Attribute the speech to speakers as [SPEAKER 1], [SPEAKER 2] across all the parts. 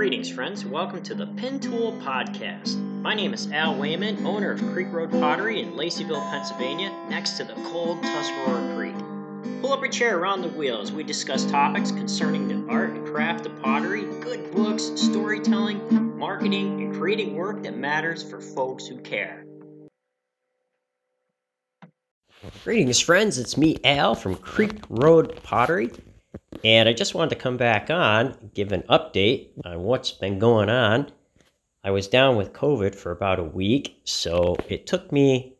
[SPEAKER 1] Greetings, friends. Welcome to the Pin Tool Podcast. My name is Al Wayman, owner of Creek Road Pottery in Laceyville, Pennsylvania, next to the cold Tuscarora Creek. Pull up a chair around the wheel as we discuss topics concerning the art and craft of pottery, good books, storytelling, marketing, and creating work that matters for folks who care. Greetings, friends. It's me, Al, from Creek Road Pottery. And I just wanted to come back on, give an update on what's been going on. I was down with COVID for about a week, so it took me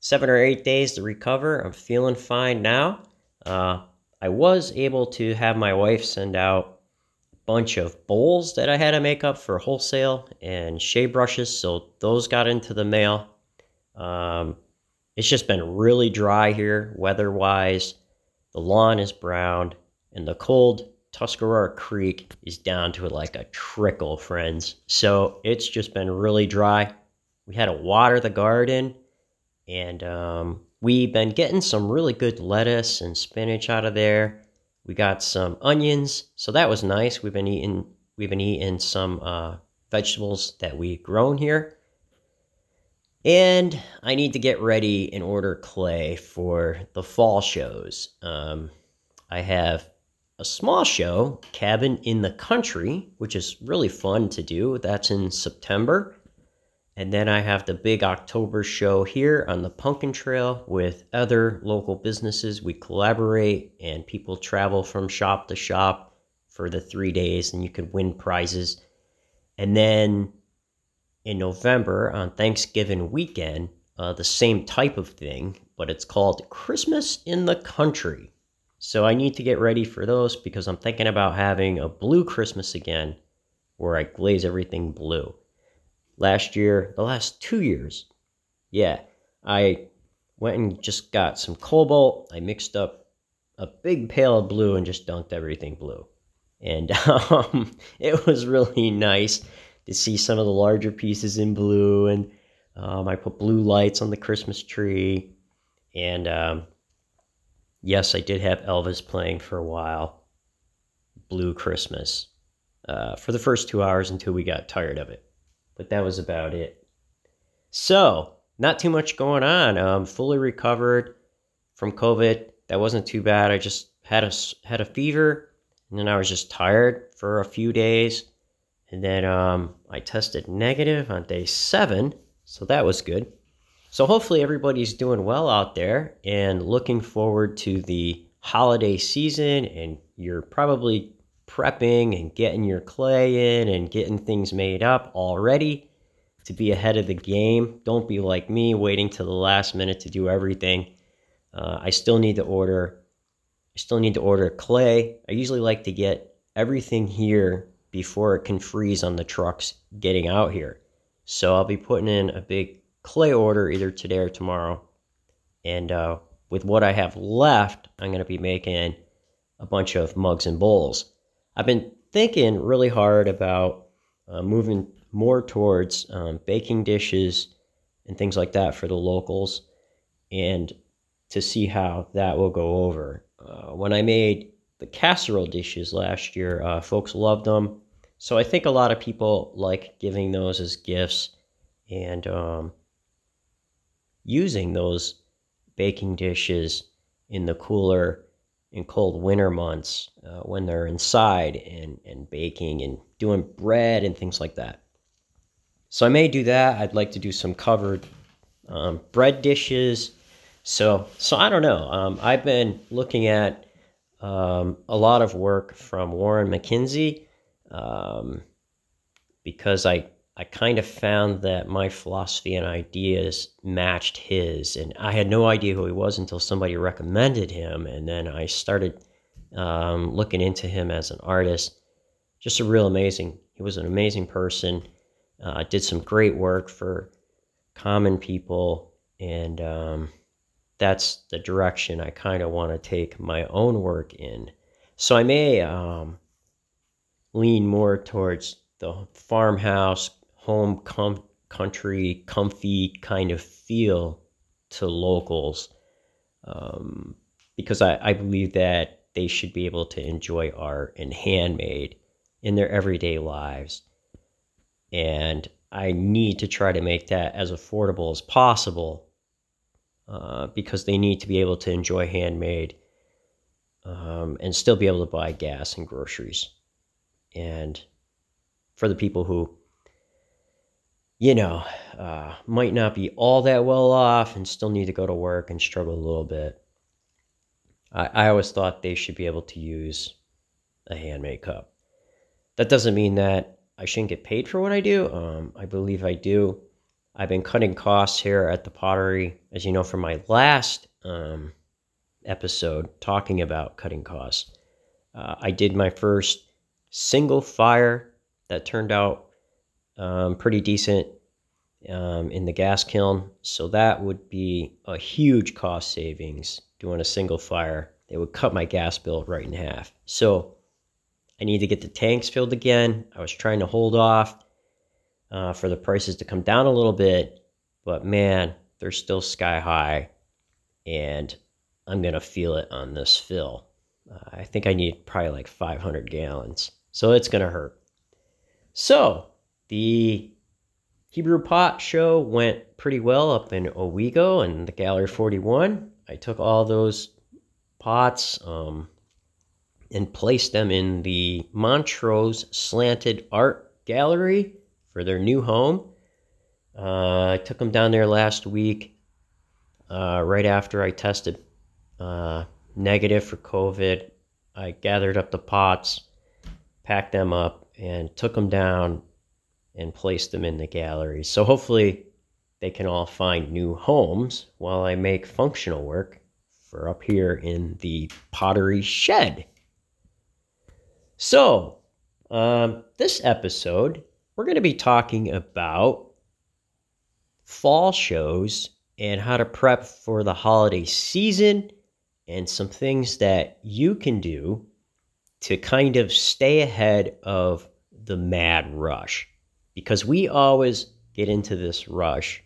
[SPEAKER 1] seven or eight days to recover. I'm feeling fine now. Uh, I was able to have my wife send out a bunch of bowls that I had to make up for wholesale and shea brushes, so those got into the mail. Um, it's just been really dry here, weather wise. The lawn is brown and the cold Tuscarora Creek is down to like a trickle, friends. So it's just been really dry. We had to water the garden, and um, we've been getting some really good lettuce and spinach out of there. We got some onions, so that was nice. We've been eating we've been eating some uh, vegetables that we've grown here. And I need to get ready and order clay for the fall shows. Um, I have a small show, Cabin in the Country, which is really fun to do. That's in September. And then I have the big October show here on the Pumpkin Trail with other local businesses. We collaborate and people travel from shop to shop for the three days and you can win prizes. And then in November on Thanksgiving weekend, uh, the same type of thing, but it's called Christmas in the Country. So I need to get ready for those because I'm thinking about having a blue Christmas again where I glaze everything blue. Last year, the last two years, yeah, I went and just got some cobalt. I mixed up a big pail of blue and just dunked everything blue. And um, it was really nice to see some of the larger pieces in blue. And um, I put blue lights on the Christmas tree. And um, yes, I did have Elvis playing for a while. Blue Christmas uh, for the first two hours until we got tired of it. But that was about it. So, not too much going on. Um, fully recovered from COVID. That wasn't too bad. I just had a had a fever, and then I was just tired for a few days, and then um, I tested negative on day seven, so that was good. So hopefully everybody's doing well out there and looking forward to the holiday season and you're probably prepping and getting your clay in and getting things made up already to be ahead of the game. Don't be like me waiting to the last minute to do everything. Uh, I still need to order I still need to order clay. I usually like to get everything here before it can freeze on the trucks getting out here. So I'll be putting in a big clay order either today or tomorrow. And uh, with what I have left, I'm going to be making a bunch of mugs and bowls. I've been thinking really hard about uh, moving more towards um, baking dishes and things like that for the locals and to see how that will go over. Uh, when I made the casserole dishes last year, uh, folks loved them. So I think a lot of people like giving those as gifts. And um, using those baking dishes in the cooler and cold winter months uh, when they're inside and, and baking and doing bread and things like that. So I may do that. I'd like to do some covered um, bread dishes. So so I don't know. Um, I've been looking at um, a lot of work from Warren MacKenzie um, because I I kind of found that my philosophy and ideas matched his. And I had no idea who he was until somebody recommended him. And then I started um, looking into him as an artist. Just a real amazing, he was an amazing person. Uh, did some great work for common people. And um, that's the direction I kind of want to take my own work in. So I may um, lean more towards the farmhouse home com- country comfy kind of feel to locals um, because I, I believe that they should be able to enjoy art and handmade in their everyday lives. And I need to try to make that as affordable as possible uh, because they need to be able to enjoy handmade um, and still be able to buy gas and groceries. And for the people who, you know, uh, might not be all that well off and still need to go to work and struggle a little bit, I, I always thought they should be able to use a handmade cup. That doesn't mean that I shouldn't get paid for what I do. Um, I believe I do. I've been cutting costs here at the pottery, as you know, from my last um, episode talking about cutting costs. Uh, I did my first single fire that turned out um, pretty decent um, in the gas kiln. So that would be a huge cost savings doing a single fire. It would cut my gas bill right in half. So I need to get the tanks filled again. I was trying to hold off uh, for the prices to come down a little bit, but man, they're still sky high, and I'm gonna feel it on this fill. Uh, I think I need probably like 500 gallons, so it's gonna hurt. So the Hebrew Pot show went pretty well up in Owego and the Gallery 41. I took all those pots, um, and placed them in the Montrose Slanted Art Gallery for their new home. Uh, I took them down there last week, uh, right after I tested uh, negative for COVID. I gathered up the pots, packed them up, and took them down and place them in the gallery. So hopefully they can all find new homes while I make functional work for up here in the pottery shed. So, um, this episode, we're going to be talking about fall shows and how to prep for the holiday season and some things that you can do to kind of stay ahead of the mad rush. Because we always get into this rush,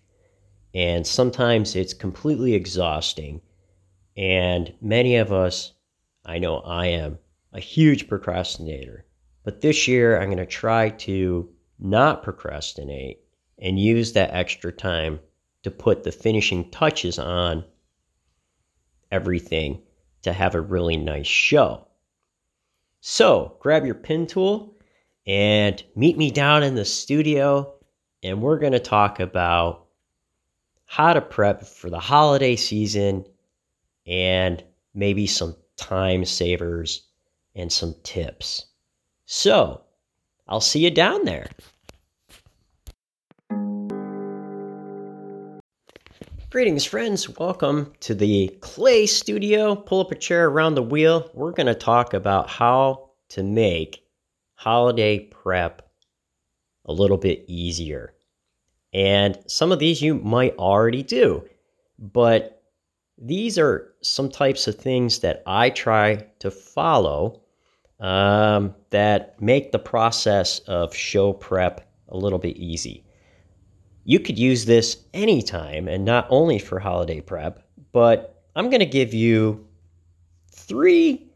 [SPEAKER 1] and sometimes it's completely exhausting. And many of us, I know I am, a huge procrastinator. But this year, I'm going to try to not procrastinate and use that extra time to put the finishing touches on everything to have a really nice show. So, grab your pin tool and meet me down in the studio, and we're going to talk about how to prep for the holiday season and maybe some time savers and some tips. So, I'll see you down there. Greetings, friends. Welcome to the Clay Studio. Pull up a chair around the wheel. We're going to talk about how to make holiday prep a little bit easier. And some of these you might already do, but these are some types of things that I try to follow um, that make the process of show prep a little bit easy. You could use this anytime and not only for holiday prep, but I'm going to give you three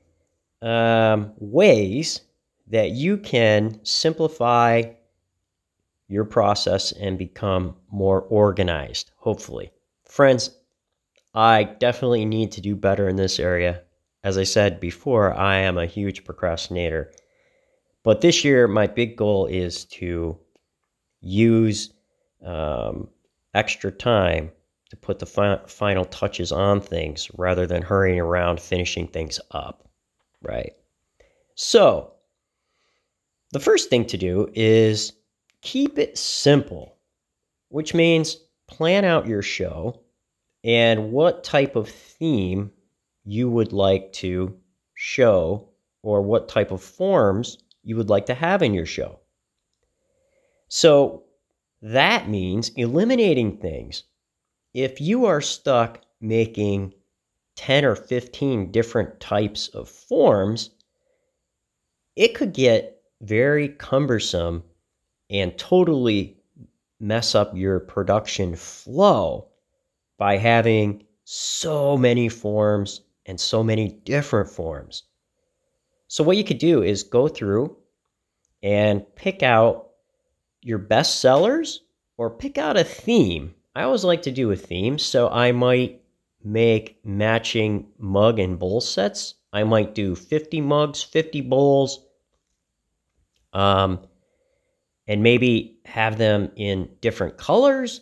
[SPEAKER 1] um, ways that you can simplify your process and become more organized, hopefully. Friends, I definitely need to do better in this area. As I said before, I am a huge procrastinator. But this year, my big goal is to use um, extra time to put the fi- final touches on things rather than hurrying around finishing things up. Right. So, the first thing to do is keep it simple, which means plan out your show and what type of theme you would like to show or what type of forms you would like to have in your show. So that means eliminating things. If you are stuck making 10 or 15 different types of forms, it could get very cumbersome and totally mess up your production flow by having so many forms and so many different forms. So, what you could do is go through and pick out your best sellers or pick out a theme. I always like to do a theme, so I might make matching mug and bowl sets. I might do 50 mugs, 50 bowls, um, and maybe have them in different colors,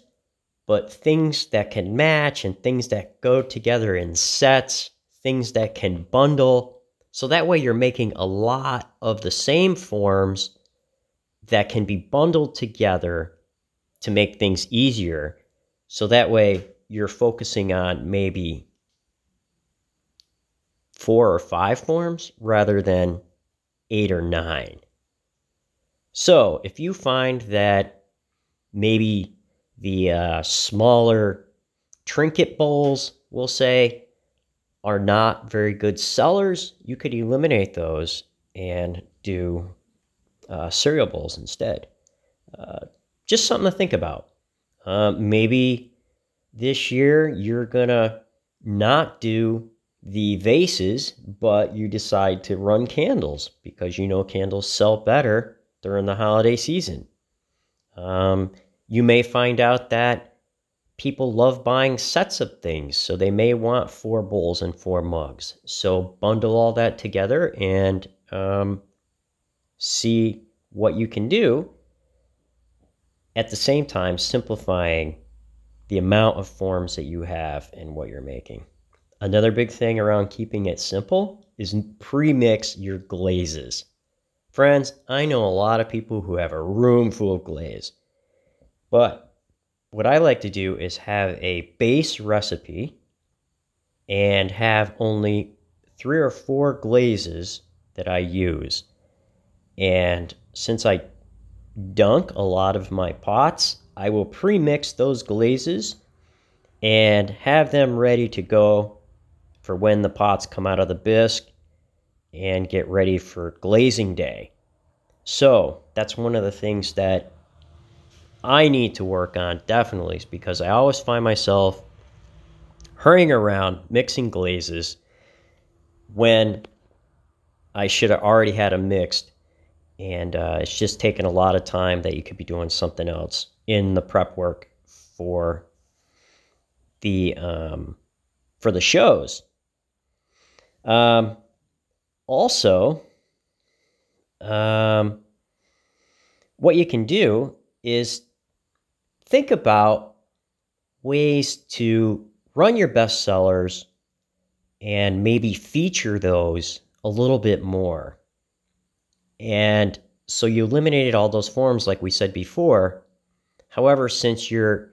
[SPEAKER 1] but things that can match and things that go together in sets, things that can bundle. So that way you're making a lot of the same forms that can be bundled together to make things easier. So that way you're focusing on maybe four or five forms rather than eight or nine. So if you find that maybe the uh, smaller trinket bowls, we'll say, are not very good sellers, you could eliminate those and do uh, cereal bowls instead. Uh, just something to think about. Uh, maybe this year you're going to not do the vases, but you decide to run candles because you know candles sell better during the holiday season. Um, you may find out that people love buying sets of things, so they may want four bowls and four mugs. So bundle all that together and um, see what you can do. At the same time, simplifying the amount of forms that you have and what you're making. Another big thing around keeping it simple is pre mix your glazes. Friends, I know a lot of people who have a room full of glaze. But what I like to do is have a base recipe and have only three or four glazes that I use. And since I dunk a lot of my pots, I will pre mix those glazes and have them ready to go for when the pots come out of the bisque and get ready for glazing day. So that's one of the things that I need to work on definitely because I always find myself hurrying around mixing glazes when I should have already had them mixed. And uh, it's just taking a lot of time that you could be doing something else in the prep work for the um, for the shows. Um, also, um, what you can do is think about ways to run your best sellers and maybe feature those a little bit more. And so you eliminated all those forms, like we said before. However, since you're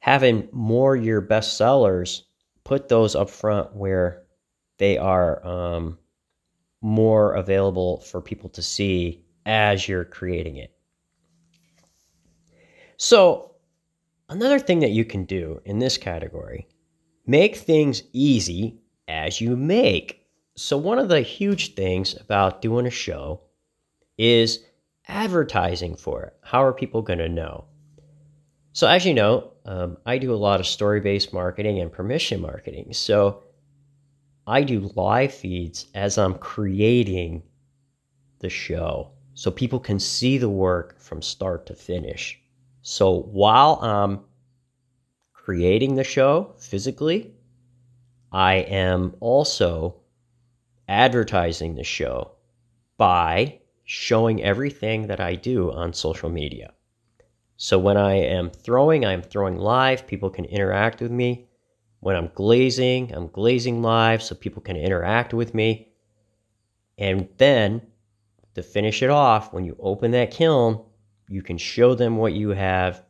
[SPEAKER 1] having more your best sellers, put those up front where they are um, more available for people to see as you're creating it. So, another thing that you can do in this category, make things easy as you make. So, one of the huge things about doing a show is advertising for it. How are people going to know? So, as you know, um, I do a lot of story based marketing and permission marketing. So, I do live feeds as I'm creating the show so people can see the work from start to finish. So while I'm creating the show physically, I am also advertising the show by showing everything that I do on social media. So when I am throwing, I'm throwing live, people can interact with me. When I'm glazing, I'm glazing live so people can interact with me. And then to finish it off, when you open that kiln, you can show them what you have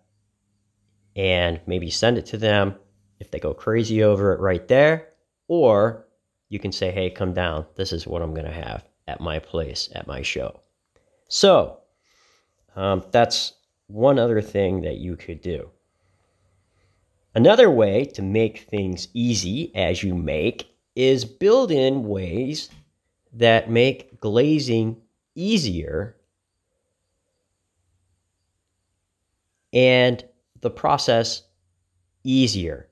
[SPEAKER 1] and maybe send it to them if they go crazy over it right there. Or you can say, hey, come down. This is what I'm going to have at my place, at my show. So um, that's one other thing that you could do. Another way to make things easy as you make is build in ways that make glazing easier and the process easier.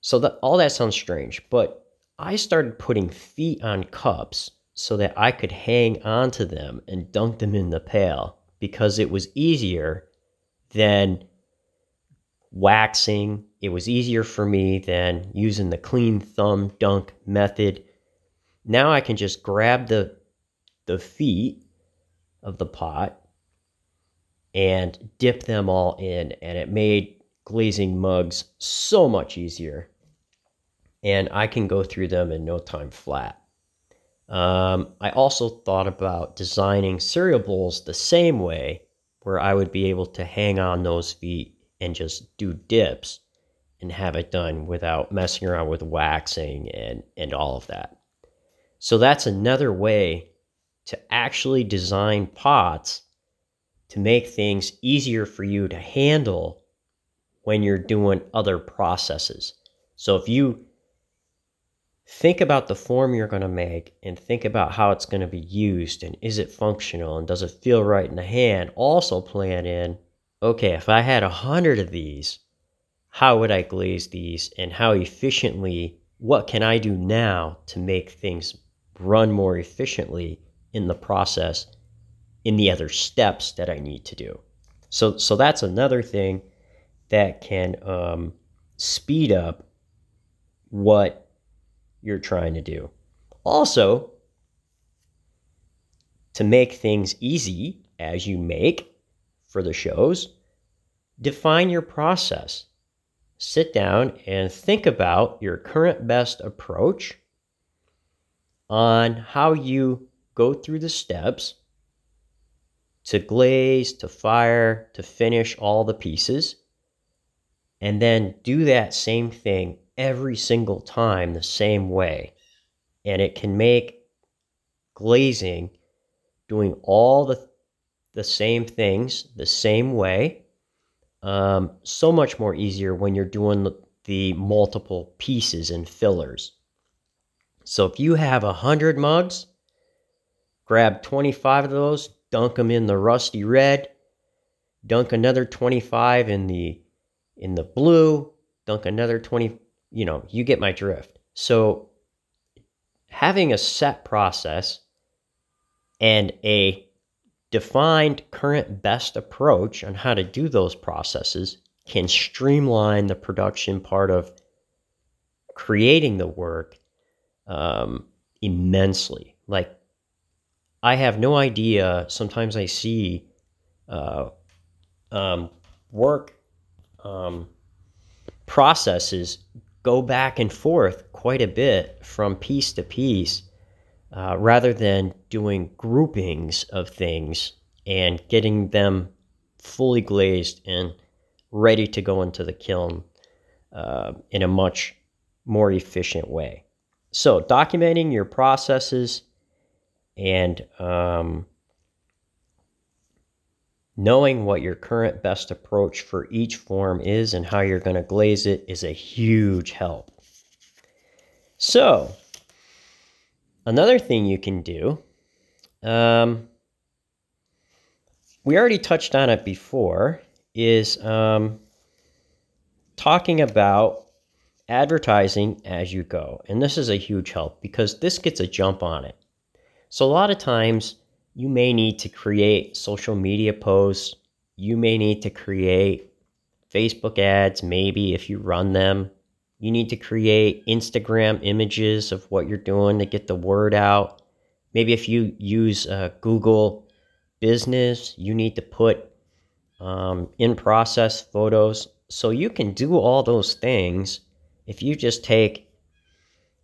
[SPEAKER 1] So that all that sounds strange, but I started putting feet on cups so that I could hang onto them and dunk them in the pail because it was easier than waxing. It was easier for me than using the clean thumb dunk method. Now I can just grab the the feet of the pot and dip them all in and it made glazing mugs so much easier and I can go through them in no time flat. Um, I also thought about designing cereal bowls the same way, where I would be able to hang on those feet and just do dips and have it done without messing around with waxing and, and all of that. So that's another way to actually design pots to make things easier for you to handle when you're doing other processes. So if you think about the form you're going to make and think about how it's going to be used and is it functional and does it feel right in the hand also plan in okay if i had a hundred of these how would i glaze these and how efficiently what can i do now to make things run more efficiently in the process in the other steps that i need to do so so that's another thing that can um, speed up what you're trying to do. Also, to make things easy as you make for the shows, define your process. Sit down and think about your current best approach on how you go through the steps to glaze, to fire, to finish all the pieces. And then do that same thing every single time the same way. And it can make glazing doing all the the same things the same way um, so much more easier when you're doing the, the multiple pieces and fillers. So if you have a hundred mugs, grab 25 of those, dunk them in the rusty red, dunk another 25 in the in the blue, dunk another 20 you know, you get my drift. So having a set process and a defined current best approach on how to do those processes can streamline the production part of creating the work um, immensely. Like, I have no idea. Sometimes I see uh, um, work um, processes go back and forth quite a bit from piece to piece uh, rather than doing groupings of things and getting them fully glazed and ready to go into the kiln uh, in a much more efficient way. So, documenting your processes and um, Knowing what your current best approach for each form is and how you're going to glaze it is a huge help. So, another thing you can do, um, we already touched on it before, is um, talking about advertising as you go. And this is a huge help because this gets a jump on it. So, a lot of times, you may need to create social media posts. You may need to create Facebook ads, maybe if you run them. You need to create Instagram images of what you're doing to get the word out. Maybe if you use uh, Google Business, you need to put um, in process photos. So you can do all those things if you just take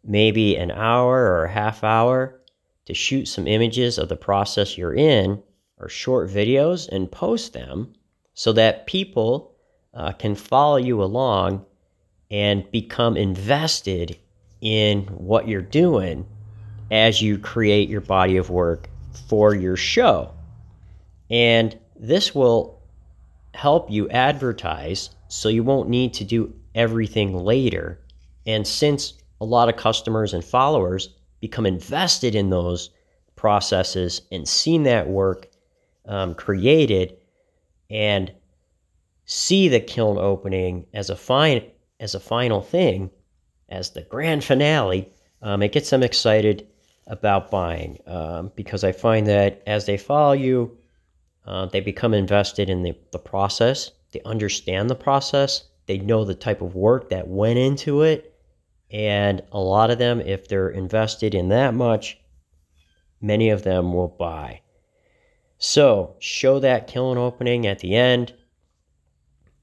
[SPEAKER 1] maybe an hour or a half hour to shoot some images of the process you're in or short videos and post them so that people uh, can follow you along and become invested in what you're doing as you create your body of work for your show. And this will help you advertise so you won't need to do everything later. And since a lot of customers and followers become invested in those processes and seen that work um, created and see the kiln opening as a fine as a final thing as the grand finale um, it gets them excited about buying um, because I find that as they follow you, uh, they become invested in the, the process. They understand the process. They know the type of work that went into it. And a lot of them, if they're invested in that much, many of them will buy. So show that kiln opening at the end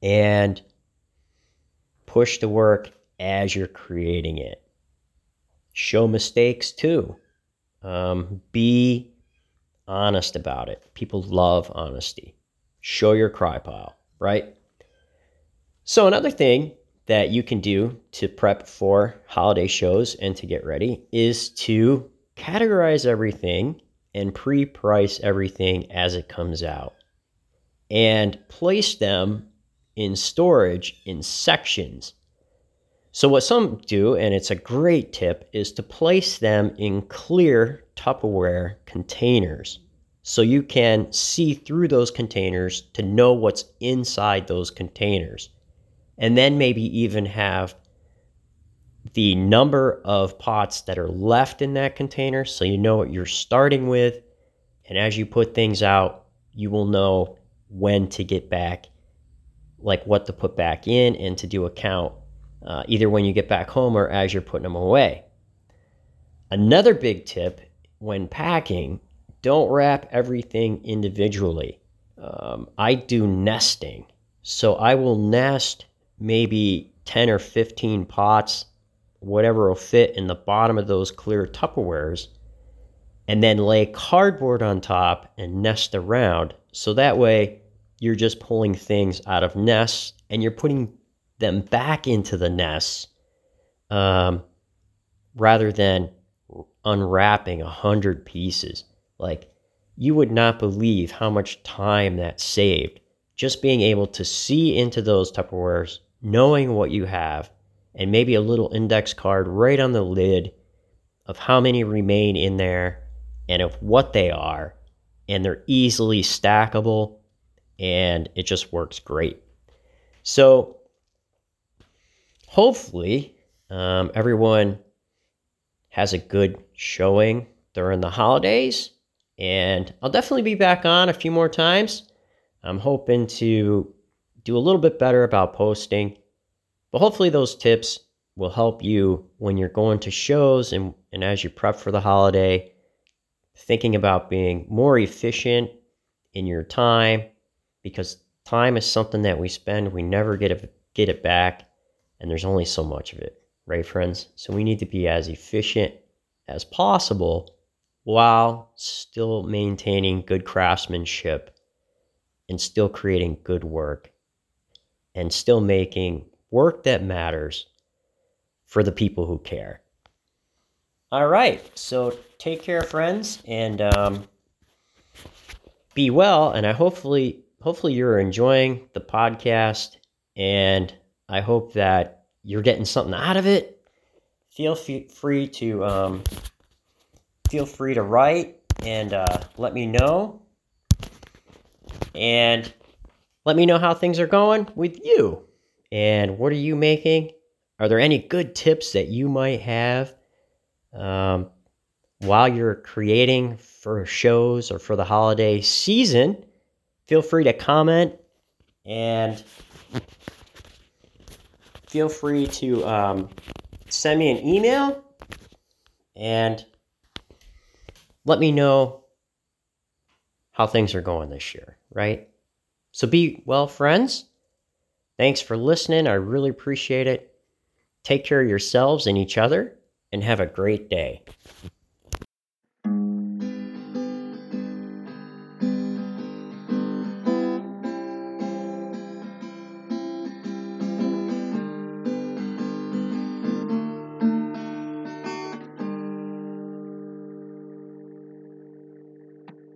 [SPEAKER 1] and push the work as you're creating it. Show mistakes too. Um, be honest about it. People love honesty. Show your cry pile, right? So, another thing that you can do to prep for holiday shows and to get ready is to categorize everything and pre price everything as it comes out and place them in storage in sections. So, what some do, and it's a great tip, is to place them in clear Tupperware containers so you can see through those containers to know what's inside those containers. And then maybe even have the number of pots that are left in that container so you know what you're starting with. And as you put things out, you will know when to get back, like what to put back in and to do a count, uh, either when you get back home or as you're putting them away. Another big tip when packing, don't wrap everything individually. Um, I do nesting. So I will nest maybe 10 or 15 pots whatever will fit in the bottom of those clear Tupperwares, and then lay cardboard on top and nest around. So that way you're just pulling things out of nests and you're putting them back into the nests um, rather than unwrapping a hundred pieces. Like you would not believe how much time that saved. Just being able to see into those Tupperwares, knowing what you have, and maybe a little index card right on the lid of how many remain in there and of what they are. And they're easily stackable and it just works great. So, hopefully, um, everyone has a good showing during the holidays. And I'll definitely be back on a few more times. I'm hoping to do a little bit better about posting but hopefully, those tips will help you when you're going to shows and, and as you prep for the holiday, thinking about being more efficient in your time because time is something that we spend, we never get it, get it back, and there's only so much of it, right, friends? So we need to be as efficient as possible while still maintaining good craftsmanship and still creating good work and still making work that matters for the people who care. All right. So take care, friends, and um, be well. And I hopefully, hopefully, you're enjoying the podcast, and I hope that you're getting something out of it. Feel free to um, feel free to write and uh, let me know, and let me know how things are going with you. And what are you making? Are there any good tips that you might have um, while you're creating for shows or for the holiday season? Feel free to comment and feel free to um, send me an email and let me know how things are going this year, right? So be well, friends. Thanks for listening. I really appreciate it. Take care of yourselves and each other, and have a great day.